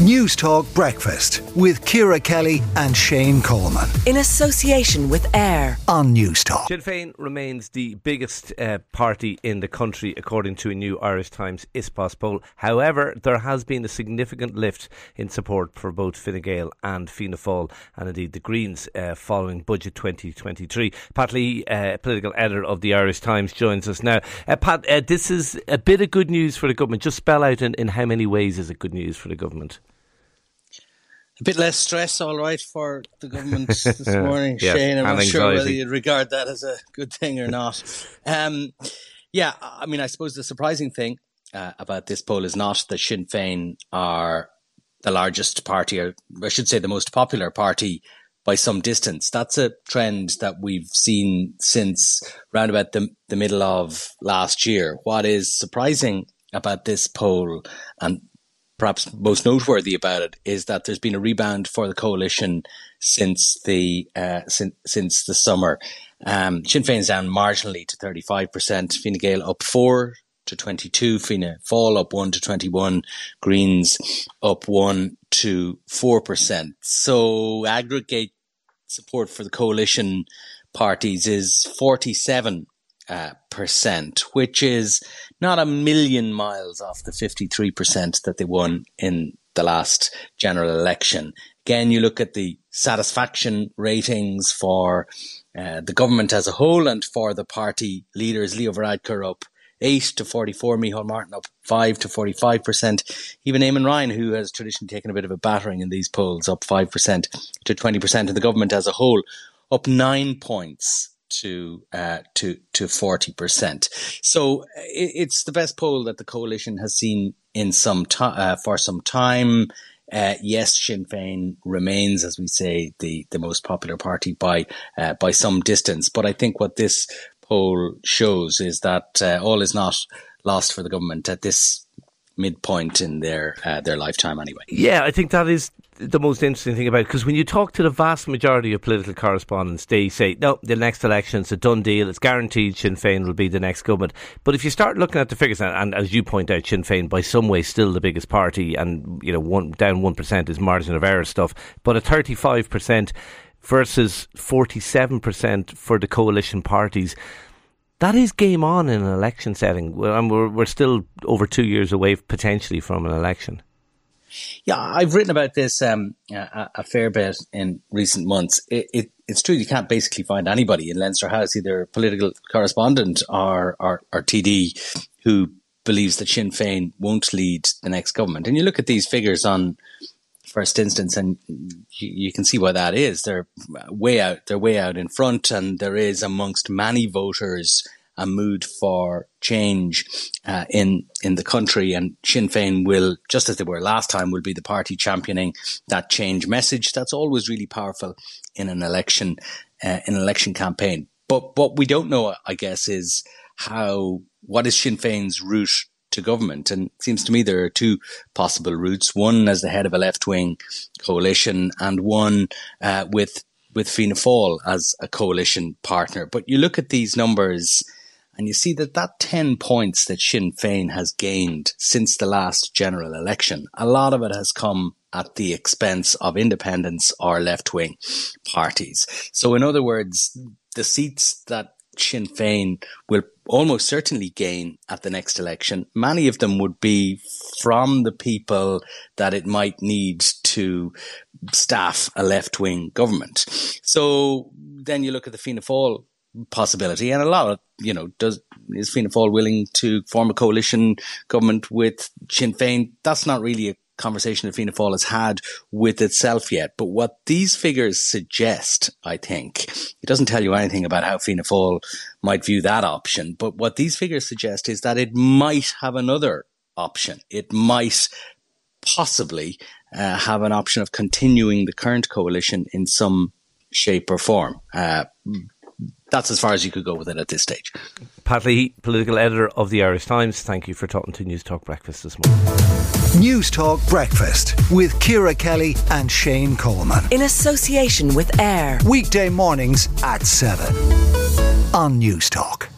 Newstalk Breakfast with Ciara Kelly and Shane Coleman. In association with AIR on Newstalk. Sinn Féin remains the biggest uh, party in the country, according to a new Irish Times Ipsos poll. However, there has been a significant lift in support for both Fine Gael and Fianna Fáil, and indeed the Greens uh, following Budget 2023. Pat Leahy, uh, political editor of the Irish Times, joins us now. Uh, Pat, uh, this is a bit of good news for the government. Just spell out in, in how many ways is it good news for the government? A bit less stress, all right, for the government this morning, yes, Shane. I'm not anxiety. sure whether you'd regard that as a good thing or not. Um, yeah, I mean, I suppose the surprising thing uh, about this poll is not that Sinn Féin are the largest party, or I should say the most popular party by some distance. That's a trend that we've seen since round about the, the middle of last year. What is surprising about this poll, and perhaps most noteworthy about it is that there's been a rebound for the coalition since the uh, since, since the summer. Um, Sinn Féin's down marginally to 35%, Fine Gael up 4 to 22, Fianna Fáil up 1 to 21, Greens up 1 to 4%. So aggregate support for the coalition parties is 47 percent, which is not a million miles off the 53% that they won in the last general election. Again, you look at the satisfaction ratings for uh, the government as a whole and for the party leaders. Leo Varadkar up 8 to 44, Micheál Martin up 5 to 45%. Even Eamon Ryan, who has traditionally taken a bit of a battering in these polls, up 5% to 20%. And the government as a whole up 9 points to uh, to to forty percent. So it, it's the best poll that the coalition has seen in some time uh, for some time. Uh, yes, Sinn Féin remains, as we say, the, the most popular party by uh, by some distance. But I think what this poll shows is that uh, all is not lost for the government at this midpoint in their uh, their lifetime anyway. Yeah, I think that is the most interesting thing about because when you talk to the vast majority of political correspondents, they say, no, the next election is a done deal. It's guaranteed Sinn Féin will be the next government. But if you start looking at the figures, and, and as you point out, Sinn Féin by some way still the biggest party, and you know, one down one percent is margin of error stuff, but at thirty five percent versus forty seven percent for the coalition parties that is game on in an election setting, and we're, we're still over two years away potentially from an election. Yeah, I've written about this um, a, a, fair bit in recent months. It, it, it's true you can't basically find anybody in Leinster House, either political correspondent or, or, or TD, who believes that Sinn Féin won't lead the next government. And you look at these figures on first instance, and you, you, can see why that is. They're way out. They're way out in front, and there is amongst many voters a mood for change uh, in in the country. And Sinn Féin will, just as they were last time, will be the party championing that change message. That's always really powerful in an election, uh, in an election campaign. But what we don't know, I guess, is how what is Sinn Féin's route to government. And it seems to me there are two possible routes. One as the head of a left wing coalition and one uh, with with Fianna Fáil as a coalition partner. But you look at these numbers and you see that that 10 points that Sinn Féin has gained since the last general election, a lot of it has come at the expense of independents or left wing parties. So in other words, the seats that Sinn Féin will almost certainly gain at the next election. Many of them would be from the people that it might need to staff a left wing government. So then you look at the Fianna Fáil possibility, and a lot of you know does is Fianna Fáil willing to form a coalition government with Sinn Féin? That's not really a conversation that Fianna Fáil has had with itself yet. But what these figures suggest, I think, it doesn't tell you anything about how Fianna Fáil might view that option. But what these figures suggest is that it might have another option. It might possibly uh, have an option of continuing the current coalition in some shape or form. Uh, that's as far as you could go with it at this stage. Pat Leahy, political editor of the Irish Times, thank you for talking to Newstalk Breakfast this morning. Newstalk Breakfast with Ciara Kelly and Shane Coleman. In association with AIR. Weekday mornings at 7 on Newstalk.